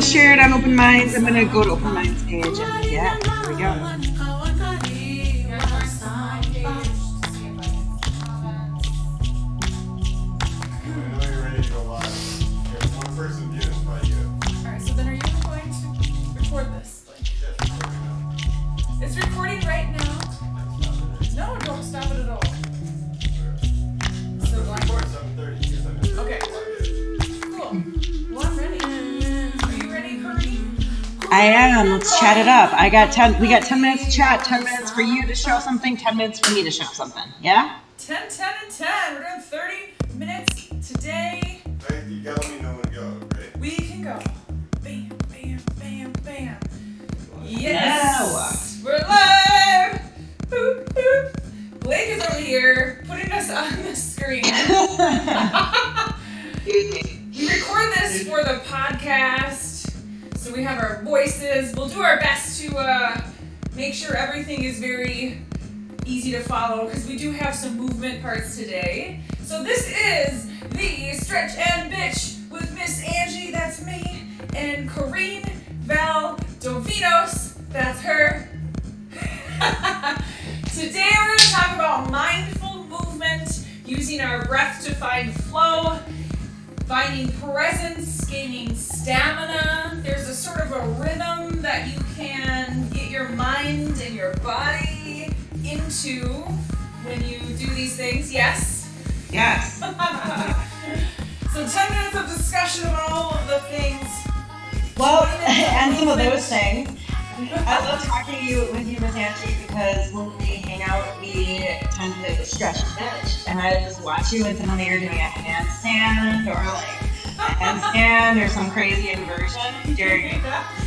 shared on Open Minds. I'm gonna go to Open Minds page and yeah, I am. Let's chat it up. I got ten. We got ten minutes to chat. Ten minutes for you to show something. Ten minutes for me to show something. Yeah. 10, 10, and 10. We're doing 30 minutes today. Right, you gotta let me know when to go, right? We can go. Bam, bam, bam, bam. Yes! We're live! Boop, boop. Blake is over here putting us on the screen. we record this for the podcast, so we have our voices. We'll do our best to uh, make sure everything is very easy to follow because we do have some movement parts today. So this is the Stretch and Bitch with Miss Angie, that's me, and Corrine Val Dovinos, that's her. Today we're going to talk about mindful movement, using our breath to find flow, finding presence, gaining stamina. There's a into when you do these things. Yes? Yes. so 10 minutes of discussion about all of the things. Well, and some of those things. I love talking to you with you, Miss Angie, because when we hang out, we tend to stretch and bitch. And I just watch you, and suddenly you're doing a handstand or like a handstand or some crazy inversion during.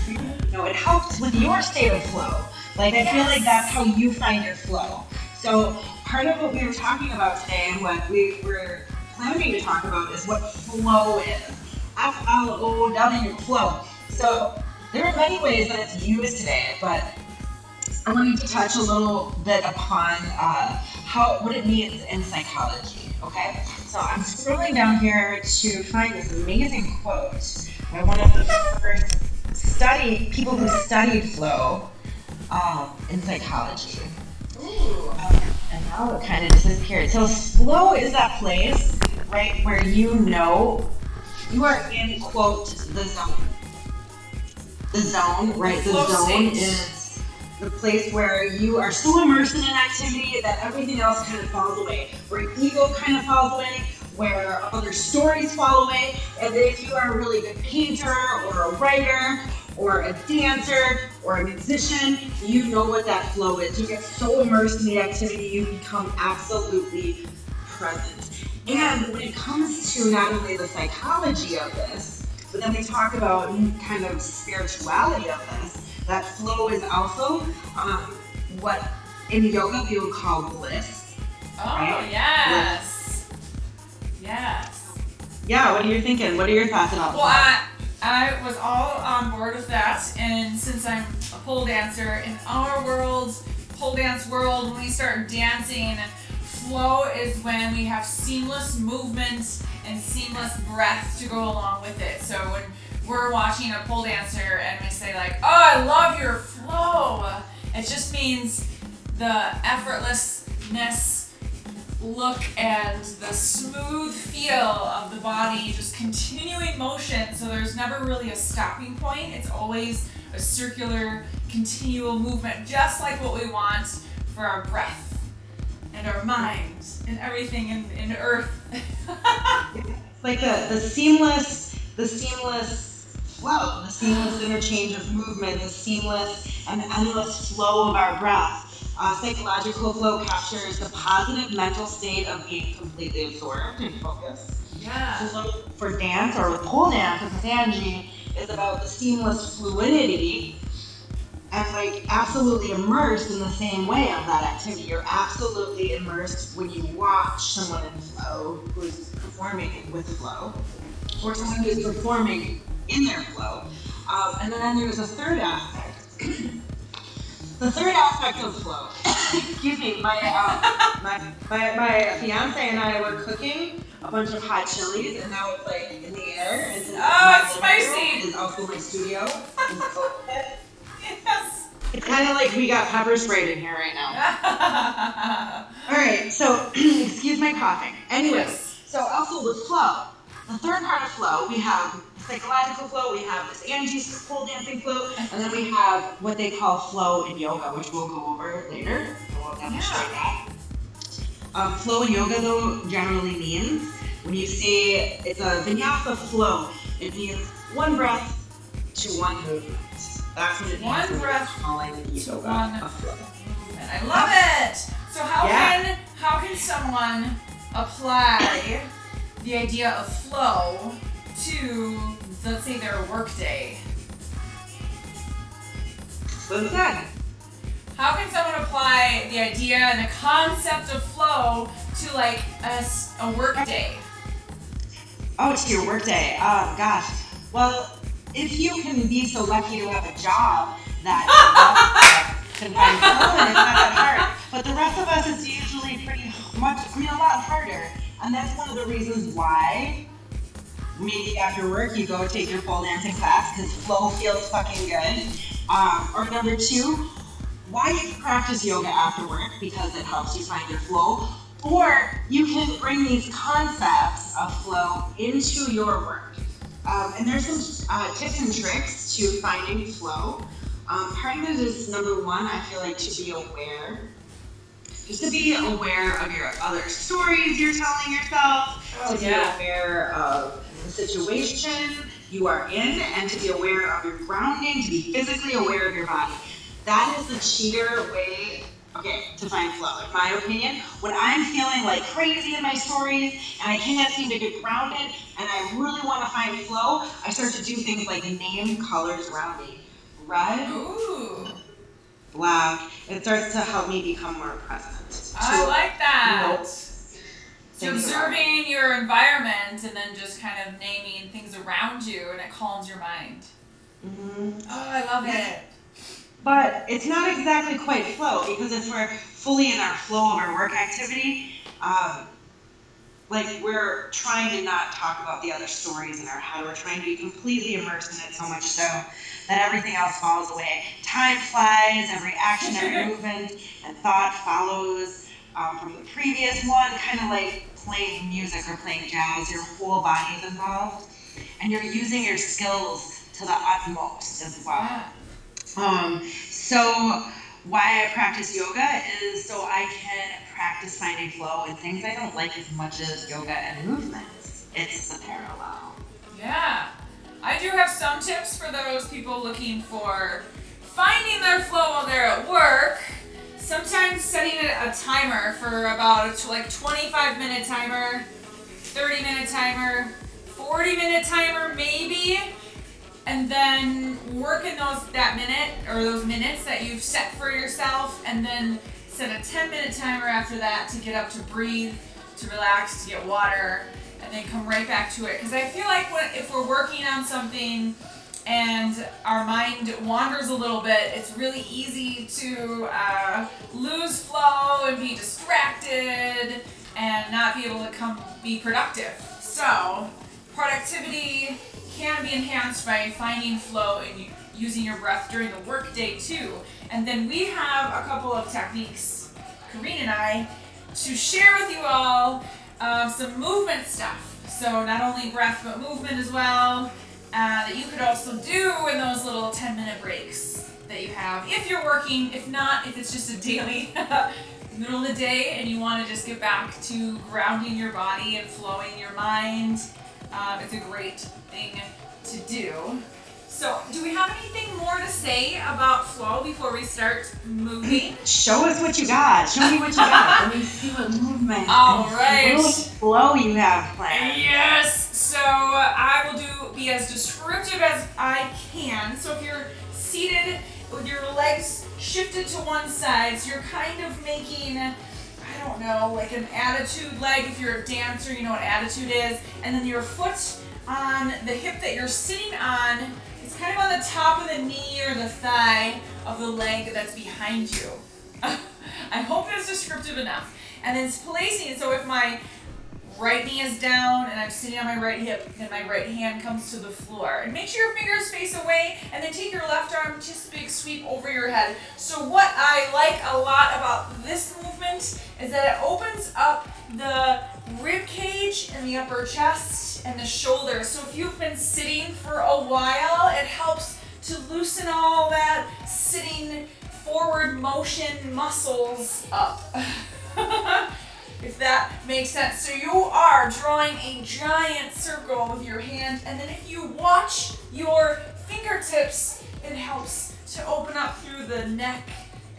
You know, it helps with your state of flow. Like I feel like that's how you find your flow. So part of what we were talking about today, and what we were planning to talk about, is what flow is. F L O W flow. So there are many ways that it's used today, but I wanted to touch a little bit upon uh, how what it means in psychology. Okay, so I'm scrolling down here to find this amazing quote by one of the first study people who studied flow um, in psychology. Ooh. Um, and now it kind of disappeared. So slow is that place, right, where you know you are in quote the zone. The zone, right? The zone is the place where you are so immersed in an activity that everything else kind of falls away. Where ego kind of falls away, where other stories fall away, and if you are a really good painter or a writer or a dancer or a musician, you know what that flow is. You get so immersed in the activity, you become absolutely present. And when it comes to not only the psychology of this, but then we talk about kind of spirituality of this, that flow is also um, what in yoga we would call bliss. Oh, Right? yes. Yes. Yeah, what are you thinking? What are your thoughts about Well, I, I was all on board with that, and since I'm a pole dancer, in our world, pole dance world, when we start dancing, flow is when we have seamless movement and seamless breath to go along with it. So when we're watching a pole dancer and we say like, "Oh, I love your flow," it just means the effortlessness look and the smooth feel of the body just continuing motion so there's never really a stopping point it's always a circular continual movement just like what we want for our breath and our mind and everything in, in earth It's like the, the seamless, the seamless flow, the seamless interchange of movement, the seamless and endless flow of our breath. Uh, psychological flow captures the positive mental state of being completely absorbed and focused. yeah So for dance or pole dance with Angie is about the seamless fluidity and like absolutely immersed in the same way of that activity. You're absolutely immersed when you watch someone in flow who's performing with flow, or someone who's performing in their flow. Um, and then there's a third aspect. the third aspect of flow excuse me, my, uh, my, my, my fiance and I were cooking a bunch of hot chilies, and now it's like in the air. And Oh, it's spicy. Is also my studio. Yes. it's kind of like we got pepper sprayed in here right now. All right, so excuse my coughing. Anyways, Yes. so also with flow, the third part of flow, we have psychological flow, we have this Angie's pole dancing flow, and then we have what they call flow in yoga, which we'll go over later. That. Um, flow in yoga, though, generally means when you say it's a vinyasa flow, it means one breath to one movement. That's what it means. One when we're breath calling yoga one a flow. And I love it. So how Yeah. can how can someone apply the idea of flow to let's say their workday? What's that? How can someone apply the idea and the concept of flow to like a workday? Oh, to your workday. Oh, gosh. Well, if you can be so lucky to have a job that can find flow, and it's not that hard. But the rest of us is usually pretty much, I mean, a lot harder. And that's one of the reasons why maybe after work you go take your pole dancing class because flow feels fucking good. Um, or number two, why you practice yoga after work because it helps you find your flow. Or you can bring these concepts of flow into your work. Um, and there's some uh, tips and tricks to finding flow. Um, part of it is number one, I feel like to be aware. Just to be aware of your other stories you're telling yourself, Oh, to yeah. be aware of the situation you are in, and to be aware of your grounding, to be physically aware of your body. That is the cheater way, okay, to find flow, in my opinion. When I'm feeling like crazy in my stories and I can't seem to get grounded and I really want to find flow, I start to do things like name colors around me. Red, Ooh, black. It starts to help me become more present. I like that. So observing your environment and then just kind of naming things around you and it calms your mind. Mhm. Oh, I love it. But it's not exactly quite flow because if we're fully in our flow of our work activity, um, like we're trying to not talk about the other stories in our head. We're trying to be completely immersed in it so much so that everything else falls away. Time flies, every action, every movement, and thought follows um, from the previous one, kind of like playing music or playing jazz. Your whole body is involved, and you're using your skills to the utmost as well. Um, so why I practice yoga is so I can practice finding flow in things I don't like as much as yoga and movements. It's the parallel. Yeah. I do have some tips for those people looking for finding their flow while they're at work. Sometimes setting a, timer for about a like 25 minute timer, 30 minute timer, 40 minute timer maybe, and then working those that minute or those minutes that you've set for yourself, and then set a 10 minute timer after that to get up to breathe, to relax, to get water, and then come right back to it. Because I feel like when, if we're working on something and our mind wanders a little bit, it's really easy to uh, lose flow and be distracted and not be able to come be productive. So, productivity can be enhanced by finding flow and using your breath during the workday too. And then we have a couple of techniques, Kareen and I, to share with you all um, some movement stuff. So not only breath but movement as well uh, that you could also do in those little 10 minute breaks that you have if you're working. If not, if it's just a daily middle of the day and you want to just get back to grounding your body and flowing your mind, um, it's a great thing to do. So, do we have anything more to say about flow before we start moving? Show us what you got. Show me what you got. Let me see what movement All and flow you have planned. Yes. So I will do be as descriptive as I can. So if you're seated with your legs shifted to one side, so you're kind of making I don't know, like an attitude leg if you're a dancer, you know what attitude is, and then your foot on the hip that you're sitting on kind of on the top of the knee or the thigh of the leg that's behind you. I hope that's descriptive enough. And then it's placing, so if my right knee is down and I'm sitting on my right hip then my right hand comes to the floor. And make sure your fingers face away and then take your left arm, just big sweep over your head. So what I like a lot about this movement is that it opens up the rib cage and the upper chest and the shoulders. So if you've been sitting for a while, it helps to loosen all that sitting forward motion muscles up. if that makes sense. So you are drawing a giant circle with your hand, and then if you watch your fingertips, it helps to open up through the neck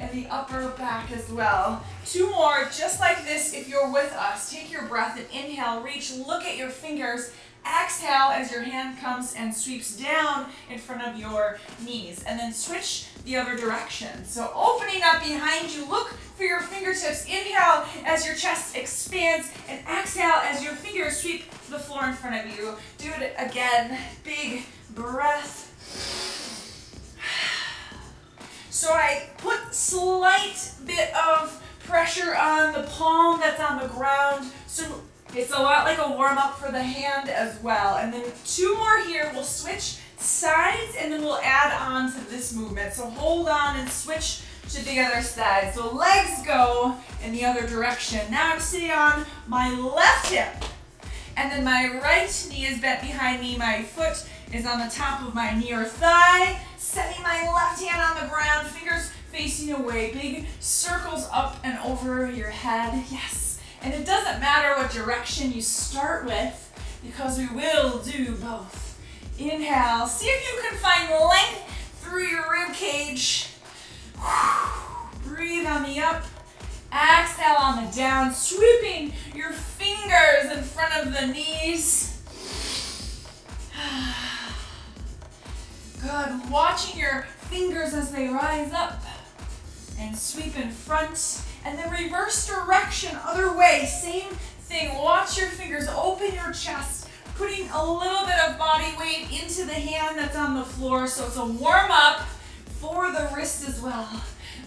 and the upper back as well. Two more, just like this if you're with us. Take your breath and inhale, reach, look at your fingers, Exhale as your hand comes and sweeps down in front of your knees. And then switch the other direction. So opening up behind you, look for your fingertips. Inhale as your chest expands and exhale as your fingers sweep the floor in front of you. Do it again. Big breath. So I put slight bit of pressure on the palm that's on the ground. So it's a lot like a warm up for the hand as well. And then two more here. We'll switch sides and then we'll add on to this movement. So hold on and switch to the other side. So legs go in the other direction. Now I'm sitting on my left hip. And then my right knee is bent behind me. My foot is on the top of my knee or thigh. Setting my left hand on the ground, fingers facing away. Big circles up and over your head. Yes. And it doesn't matter what direction you start with because we will do both. Inhale. See if you can find length through your rib cage. Breathe on the up. Exhale on the down. Sweeping your fingers in front of the knees. Good. Watching your fingers as they rise up and sweep in front and then reverse direction, other way, same thing. Watch your fingers, open your chest, putting a little bit of body weight into the hand that's on the floor. So it's a warm up for the wrist as well.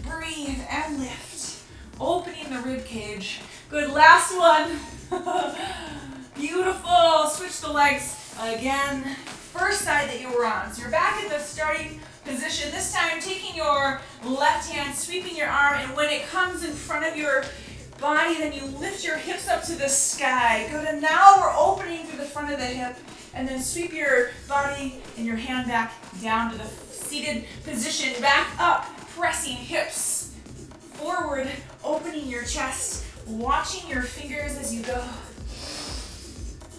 Breathe and lift, opening the rib cage. Good, last one. Beautiful. Switch the legs again. First side that you were on. So you're back at the starting position. This time, taking your left hand, sweeping your arm, and when it comes in front of your body, then you lift your hips up to the sky. Go to now we're opening through the front of the hip, and then sweep your body and your hand back down to the seated position. Back up, pressing hips forward, opening your chest, watching your fingers as you go.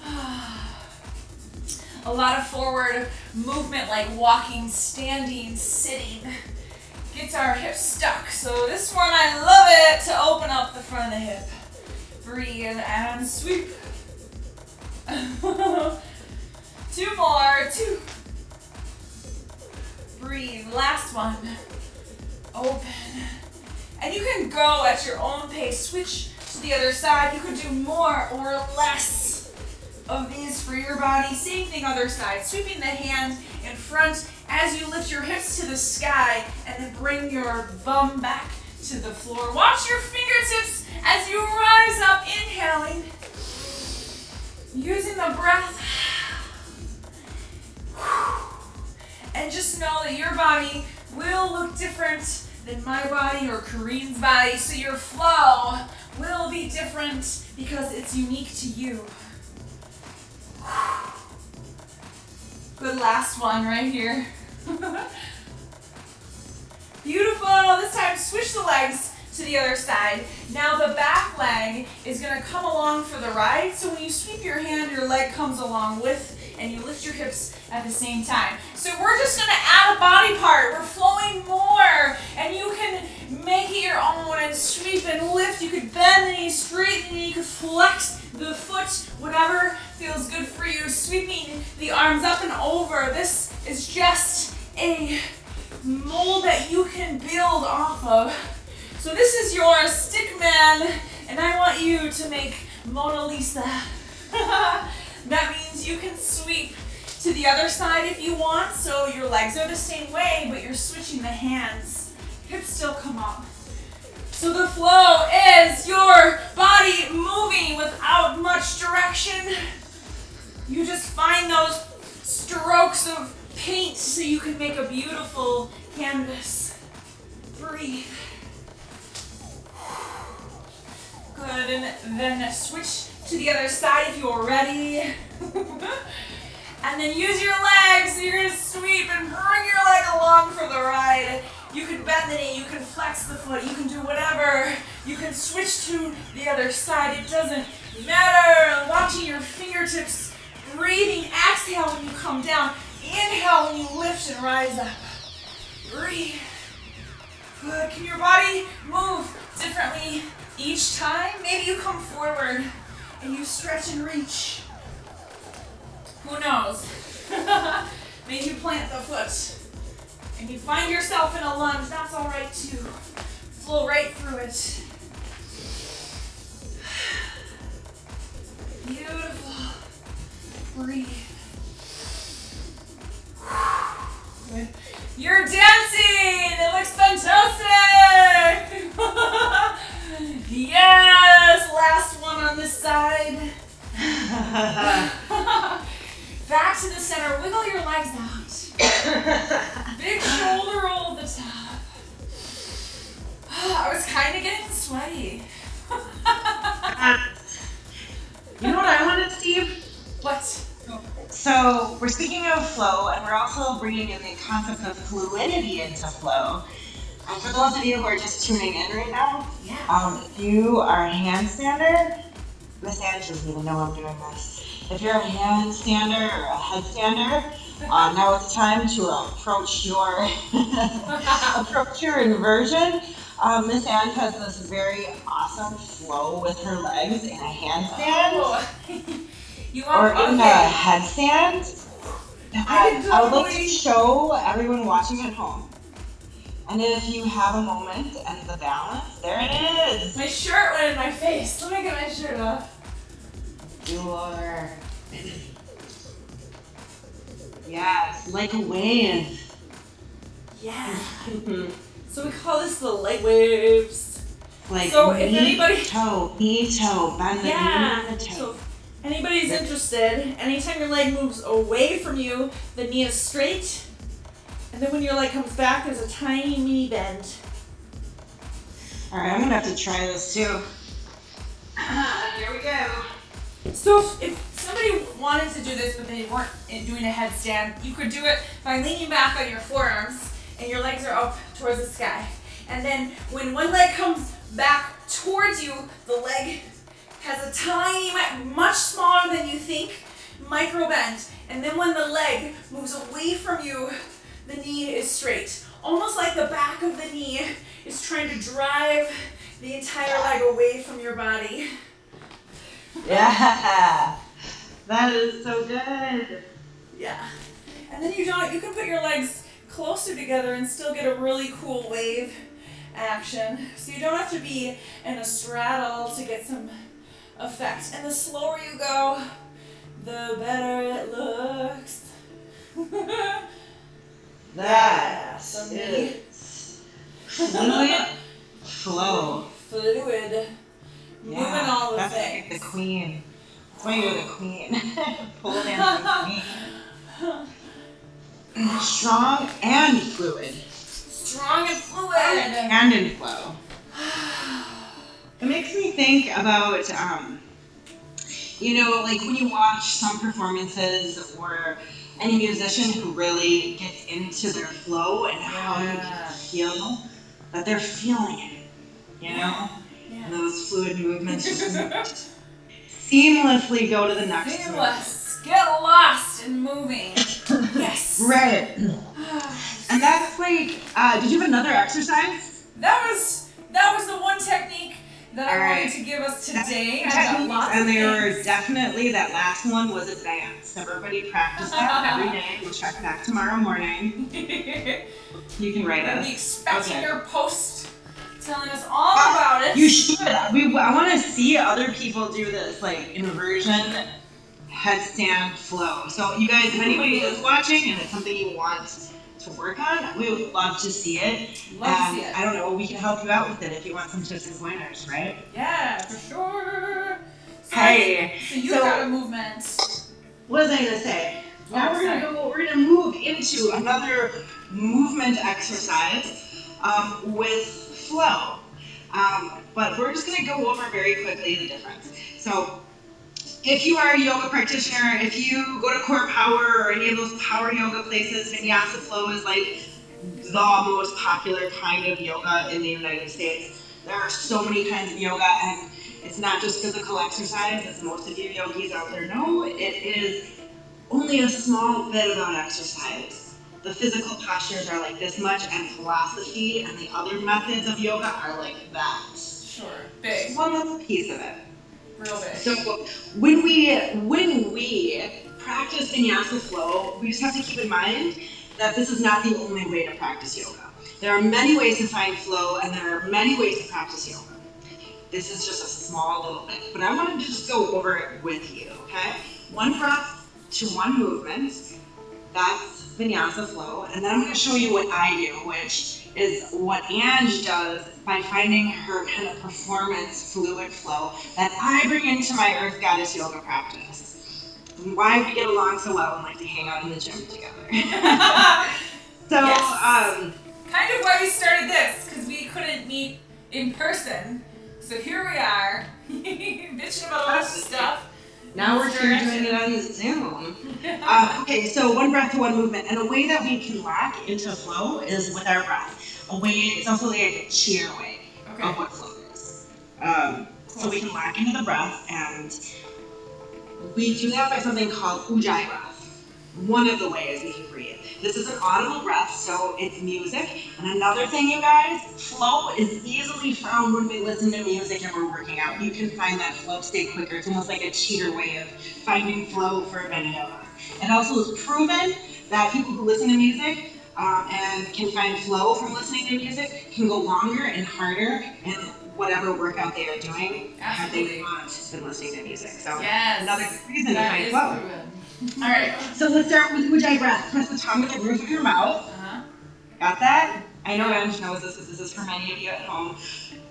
Ah. A lot of forward movement like walking, standing, sitting. Gets our hips stuck. So this one, I love it to open up the front of the hip. Breathe and sweep. two more, two. Breathe, last one. Open. And you can go at your own pace. Switch to the other side. You can do more or less of these for your body. Same thing other side. Sweeping the hand in front as you lift your hips to the sky and then bring your bum back to the floor. Watch your fingertips as you rise up, inhaling. Using the breath. And just know that your body will look different than my body or Kareen's body, so your flow will be different because it's unique to you. Good last one right here. Beautiful. This time switch the legs to the other side. Now the back leg is going to come along for the ride. So when you sweep your hand, your leg comes along with and you lift your hips at the same time. So we're just going to add a body part. We're flowing more and you can make it your own and sweep and lift. You could bend the knee, straighten the knee, you could flex the foot, whatever feels good for you. Sweeping the arms up and over. This is just a mold that you can build off of. So this is your stick man, and I want you to make Mona Lisa. that means you can sweep to the other side if you want, so your legs are the same way, but you're switching the hands. Hips still come up. So the flow is your body moving without much direction. You just find those strokes of paint so you can make a beautiful canvas. Breathe. Good, and then switch to the other side if you're ready. and then use your legs. So you're gonna sweep and bring your leg along for the ride. You can bend the knee, you can flex the foot, you can do whatever. You can switch to the other side. It doesn't matter. Watching your fingertips, breathing. Exhale when you come down. Inhale when you lift and rise up. Breathe. Good. Can your body move differently each time? Maybe you come forward and you stretch and reach. Who knows? Maybe you plant the foot and you find yourself in a lunge. That's all right too. Flow right through it. Beautiful. Breathe. Good. You're dancing! It looks fantastic! yes! Last one on this side. Back to the center. Wiggle your legs out. Big shoulder roll at the top. I was kind of getting sweaty. You know what I wanted, Steve? what? So we're speaking of flow, and we're also bringing in the concept of fluidity into flow. And for those of you who are just tuning in right now, Yeah. um, if you are a handstander, Miss Ange doesn't even know I'm doing this. If you're a handstander or a headstander, uh, now it's time to approach your approach your inversion. Um, Miss Ange has this very awesome flow with her legs in a handstand Oh. you or want in a headstand. I I, would like to show everyone watching at home. And if you have a moment and the balance, there it is. My shirt went in my face. Let me get my shirt off. Your yes, like a wave. Yeah. So we call this the light waves. like So if knee, anybody- toe, knee toe, bend the Yeah. knee the toe. So if anybody's interested, anytime your leg moves away from you, the knee is straight. And then when your leg comes back, there's a tiny mini bend. All right, I'm gonna have to try this too. Ah, Here we go. So if, if somebody wanted to do this but they weren't doing a headstand, you could do it by leaning back on your forearms and your legs are up towards the sky. And then when one leg comes back towards you, the leg has a tiny, much smaller than you think, micro bend. And then when the leg moves away from you, the knee is straight. Almost like the back of the knee is trying to drive the entire leg away from your body. Yeah, that is so good. Yeah. And then you don't you can put your legs closer together and still get a really cool wave action. So you don't have to be in a straddle to get some effect. And the slower you go, the better it looks. That So me. is fluid flow. Fluid. Moving all the that's things. like the queen. That's you're the queen. Pole dancing queen. Strong and fluid. Strong and fluid. And in flow. It makes me think about, um, you know, like when you watch some performances or any musician who really gets into their flow and how you can feel that they're feeling it, you know? Yeah. And those fluid movements just seamlessly go to the next one. Seamless. Get lost in moving. Yes. Right. And that's like, uh, did you have another exercise? That was that was the one technique that I All wanted to give us today. I lots and they were definitely that last one was advanced. Everybody practice that every day. We'll check back tomorrow morning. You can write We'll be us. expecting Okay. your post telling us all about it. You should. We. I want to see other people do this, like inversion, headstand flow. So you guys, if anybody is watching and it's something you want to work on, we would love to see it. Love to see it. I don't know, we can help you out with it if you want some tips and pointers, right? Yeah, for sure. So, Hey, So you so- got a movement. what was I gonna say? Now Oh, we're gonna go. We're gonna move into another movement exercise um, with flow. Um, but we're just gonna go over very quickly the difference. So, if you are a yoga practitioner, if you go to Core Power or any of those power yoga places, Vinyasa Flow is like the most popular kind of yoga in the United States. There are so many kinds of yoga, and it's not just physical exercise, as most of you yogis out there know. It is only a small bit about exercise. The physical postures are like this much, and philosophy and the other methods of yoga are like that. Sure. Big. One little piece of it. Real big. So when we when we practice vinyasa flow, we just have to keep in mind that this is not the only way to practice yoga. There are many ways to find flow, and there are many ways to practice yoga. This is just a small little bit, but I want to just go over it with you. Okay, one breath to one movement. That's vinyasa flow, and then I'm going to show you what I do, which is what Ange does by finding her kind of performance fluid flow that I bring into my Earth Goddess yoga practice. And why we get along so well and like to hang out in the gym together. so, Yes. um, kind of why we started this, because we couldn't meet in person. So here we are, bitching about all this stuff. Now we're doing it on Zoom. Uh, okay, so one breath to one movement, and a way that we can lock into flow is with our breath. A way, it's also like a cheer way of what flow is. Um, so we can lock into the breath, and we do that by something called ujjayi breath. One of the ways we can. This is an audible breath, so it's music. And another thing, you guys, flow is easily found when we listen to music and we're working out. You can find that flow state quicker. It's almost like a cheater way of finding flow for many of us. It also is proven that people who listen to music um, and can find flow from listening to music can go longer and harder in whatever workout they are doing had they Absolutely. not been listening to music. So Yes. another reason to find flow. proven. All right, so let's start with Ujjayi breath. Press the tongue with the roof of your mouth. Uh-huh. Got that? I know Ange knows this because this is for many of you at home.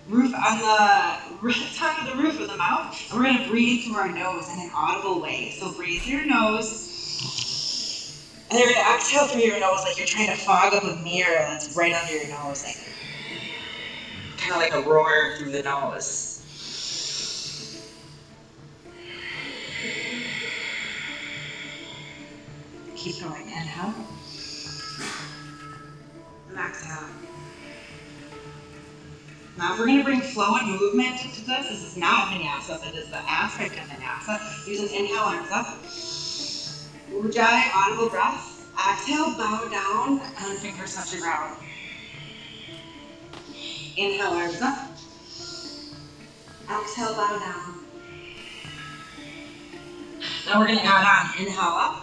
Roof on the tongue of the roof of the mouth, and we're gonna breathe through our nose in an audible way. So breathe through your nose, and then you're gonna exhale through your nose like you're trying to fog up a mirror that's right under your nose, like kind of like a roar through the nose. Keep going. Inhale. And exhale. Now, we're going to bring flow and movement into this, this is not vinyasa, but is the aspect of vinyasa. Use an inhale, arms up. Ujjayi, audible breath. Exhale, bow down, and fingers touch the ground. Inhale, arms up. Exhale, bow down. Now we're going to add on. Inhale up.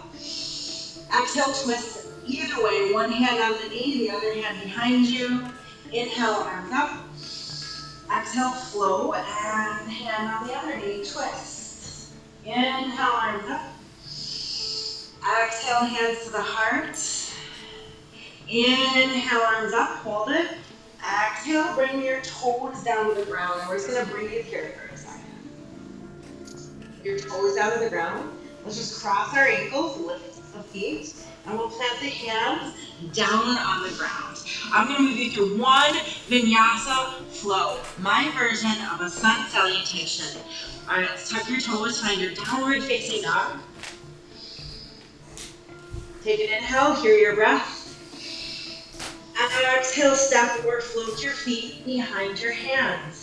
Exhale, twist either way. One hand on the knee, the other hand behind you. Inhale, arms up. Exhale, flow, and hand on the other knee, twist. Inhale, arms up. Exhale, hands to the heart. Inhale, arms up, hold it. Exhale, bring your toes down to the ground. And we're just gonna breathe here for a second. Your toes down to the ground. Let's just cross our ankles, lift the feet, and we'll plant the hands down on the ground. I'm gonna move you through one vinyasa flow, my version of a sun salutation. All right, let's tuck your toes, find your downward facing dog. Take an inhale, hear your breath. And exhale, step or float your feet behind your hands.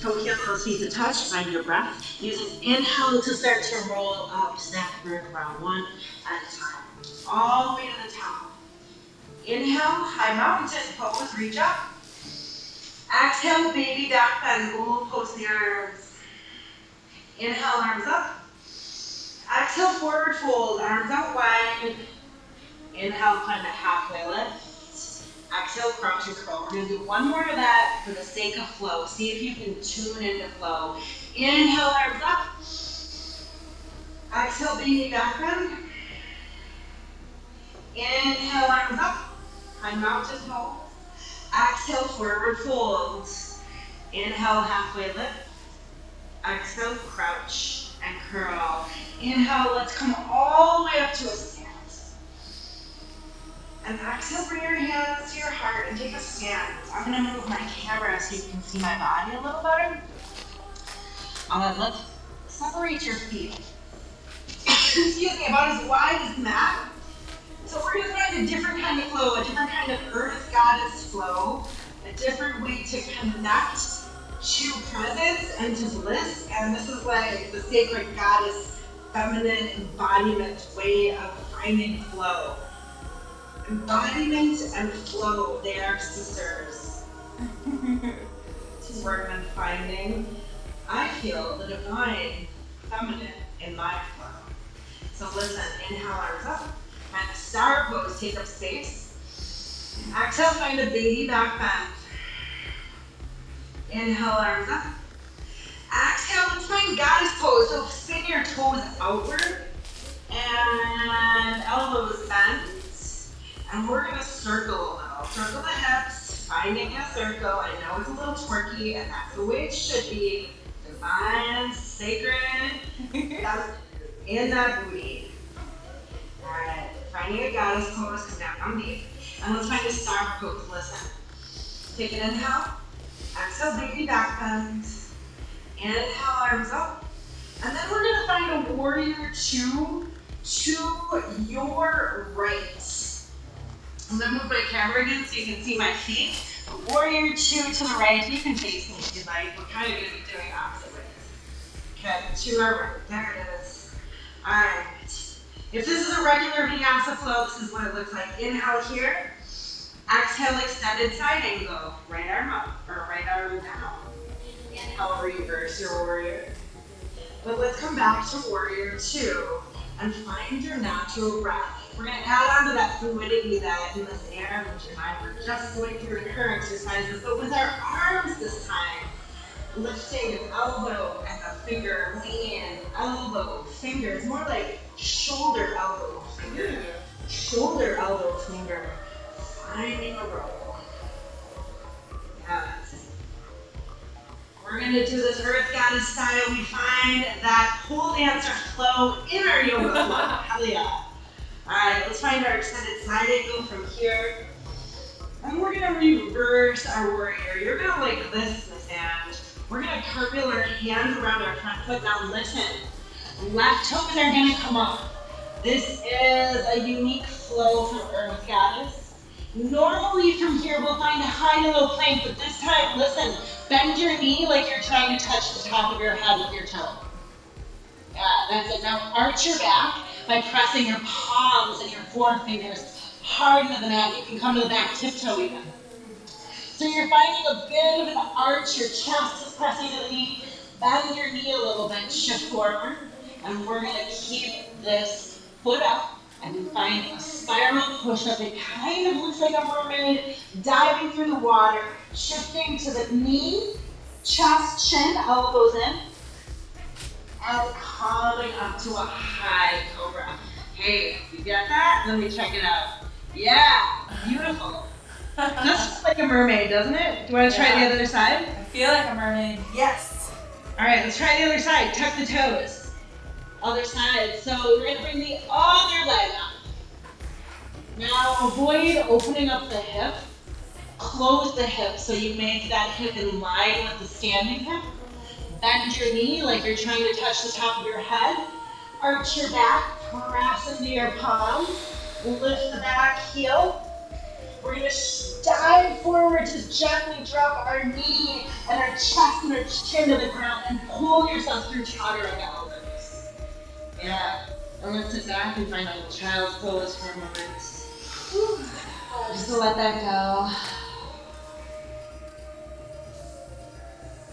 Heel, toes, feet to touch, find your breath. Use an inhale to start to roll up, bird round one at a time. All the way to the top. Inhale, high mountain pose, reach up. Exhale, baby back bend, gold post the arms. Inhale, arms up. Exhale, forward fold, arms out wide. Inhale, climb a halfway lift. Exhale, crouch and curl. We're gonna do one more of that for the sake of flow. See if you can tune into flow. Inhale, arms up. Exhale, baby back bend. Inhale, arms up. Mountain pose. Exhale, forward fold. Inhale, halfway lift. Exhale, crouch and curl. Inhale, let's come all the way up to a. And exhale, bring your hands to your heart and take a stand. I'm gonna move my camera so you can see my body a little better. Uh, let's separate your feet. Excuse me, about as wide as mat. So we're gonna find a different kind of flow, a different kind of earth goddess flow, a different way to connect to presence and to bliss. And this is like the sacred goddess feminine embodiment way of finding flow. Embodiment and flow, they are sisters. to work on finding, I feel the divine feminine in my flow. So listen, inhale, arms up. And star pose, take up space. Exhale, find a baby back bend. Inhale, arms up. Exhale, let's find goddess pose. So spin your toes outward and elbows bent. And we're gonna circle a little. Circle the hips, finding a circle. I know it's a little twerky, and that's the way it should be. Divine, sacred, in that booty. Alright, finding a goddess pose, come down on deep. And let's find a star pose. Listen. Take an inhale. Exhale, baby back bend. Inhale, arms up. And then we're gonna find a warrior two to your right. I'm gonna move my camera again so you can see my feet. Warrior two to the right. You can face me if you like. We're kind of gonna be doing opposite ways. Okay, to our right. There it is. Alright. If this is a regular vinyasa flow, this is what it looks like. Inhale here. Exhale, extended side angle. Right arm up, or right arm down. Inhale, reverse your warrior. But let's come back to warrior two and find your natural breath. We're gonna add on to that fluidity that in this air, which and I were just going through her exercises, but with our arms this time. Lifting an elbow and a finger, lean in, elbow, fingers, more like shoulder, elbow, finger, shoulder, elbow, finger, finding a roll. Yes. We're gonna do this Earth Goddess style. We find that pole dancer flow in our yoga flow. Hell yeah. Alright, let's find our extended side angle from here. And we're gonna reverse our warrior. You're gonna like this, Miss Anne. We're gonna cartwheel our hands around our front foot. Now listen, left toes are gonna come up. This is a unique flow from Earth Goddess. Normally from here we'll find a high and low plank, but this time, listen, bend your knee like you're trying to touch the top of your head with your toe. Yeah, that's it. Now arch your back by pressing your palms and your forefingers hard into the mat. You can come to the back tiptoe even. So you're finding a bit of an arch, your chest is pressing to the knee. Bend your knee a little bit, shift forward. And we're gonna keep this foot up and find a spiral push-up. It kind of looks like a mermaid diving through the water, shifting to the knee, chest, chin, elbows in, and coming up to a high cobra. Hey, you get that? Let me check it out. Yeah, beautiful. Just like a mermaid, doesn't it? Do you want to try Yeah. the other side? I feel like a mermaid. Yes. All right, let's try the other side. Tuck the toes. Other side. So we're gonna bring the other leg up. Now avoid opening up the hip. Close the hip so you make that hip in line with the standing hip. Bend your knee like you're trying to touch the top of your head. Arch your back, press into your palm, Lift the back heel. We're gonna dive forward to gently drop our knee and our chest and our chin to the ground and pull yourself through chaturanga elbows. Yeah. And let's sit back and find a child's pose for a moment. Just to let that go.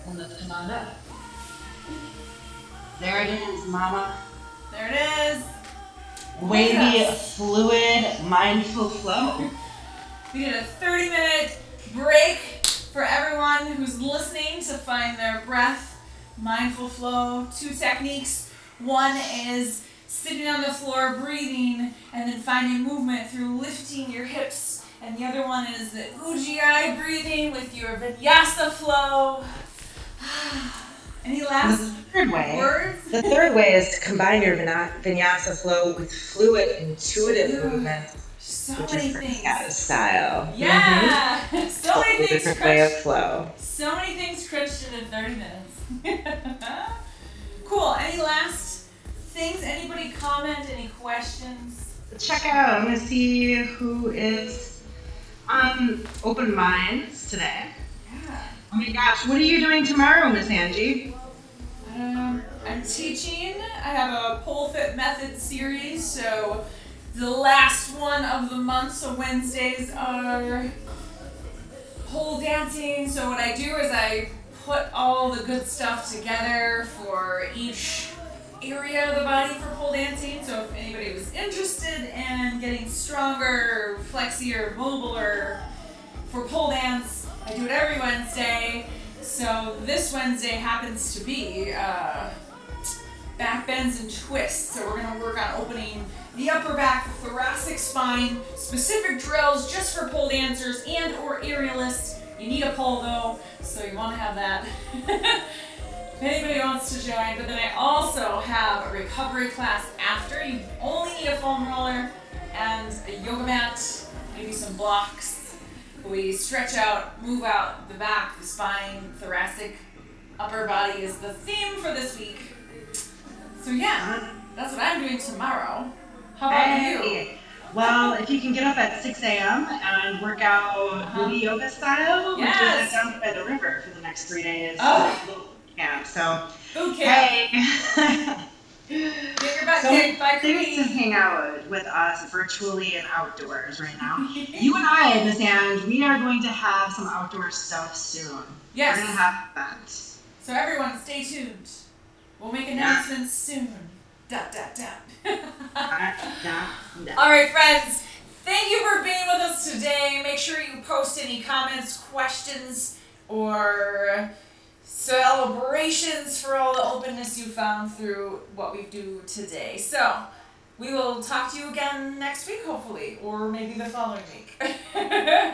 And let's come on up. There it is, mama. There it is. Wavy, Yes. fluid, mindful flow. We did a 30 minute break for everyone who's listening to find their breath, mindful flow. Two techniques. One is sitting on the floor, breathing, and then finding movement through lifting your hips. And the other one is the Ujjayi breathing with your Vinyasa flow. Ah. Any The last third way. words? The third way is to combine your vina- vinyasa flow with fluid, intuitive Yeah. movement, So which many is things. Frescata style. Mhm. Yeah, so A many whole things. different way of flow. so many things crunched into thirty minutes. cool. Any last things? Anybody comment? Any questions? Check out. I'm gonna see who is on open minds today. Oh my gosh, what are you doing tomorrow, Miss Angie? Um, I'm teaching. I have a pole fit method series, so the last one of the month. So Wednesdays are pole dancing. So what I do is I put all the good stuff together for each area of the body for pole dancing. So if anybody was interested in getting stronger, flexier, mobiler for pole dance, I do it every Wednesday. So this Wednesday happens to be uh, back bends and twists. So we're gonna work on opening the upper back, the thoracic spine, specific drills just for pole dancers and or aerialists. You need a pole though, so you want to have that. if anybody wants to join, but then I also have a recovery class after. You only need a foam roller and a yoga mat, maybe some blocks. We stretch out, move out the back, the spine, thoracic, upper body is the theme for this week. So yeah, that's what I'm doing tomorrow. How about you? Well, if you can get up at 6 a.m. and work out Uh-huh. booty yoga style, Yes. we're down by the river for the next three days. Oh. Yeah, so, Okay. hey. Get your butt So kicked by Thanks to hang out with us virtually and outdoors right now. You and I, Miss Ange, we are going to have some outdoor stuff soon. We're gonna Yes. have. So everyone, stay tuned. We'll make announcements soon. Dot dot dot. Yeah, yeah. All right, friends. Thank you for being with us today. Make sure you post any comments, questions, or celebrations for all the openness you found through what we do today. So, we will talk to you again next week, hopefully, or maybe the following week. Goodbye,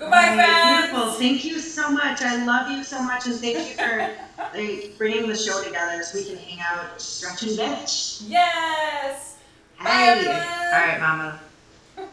All right, friends. Beautiful. Thank you so much. I love you so much, and thank you for like, bringing the show together so we can hang out, stretch and bitch. Yes. Bye, everyone. All right, Mama.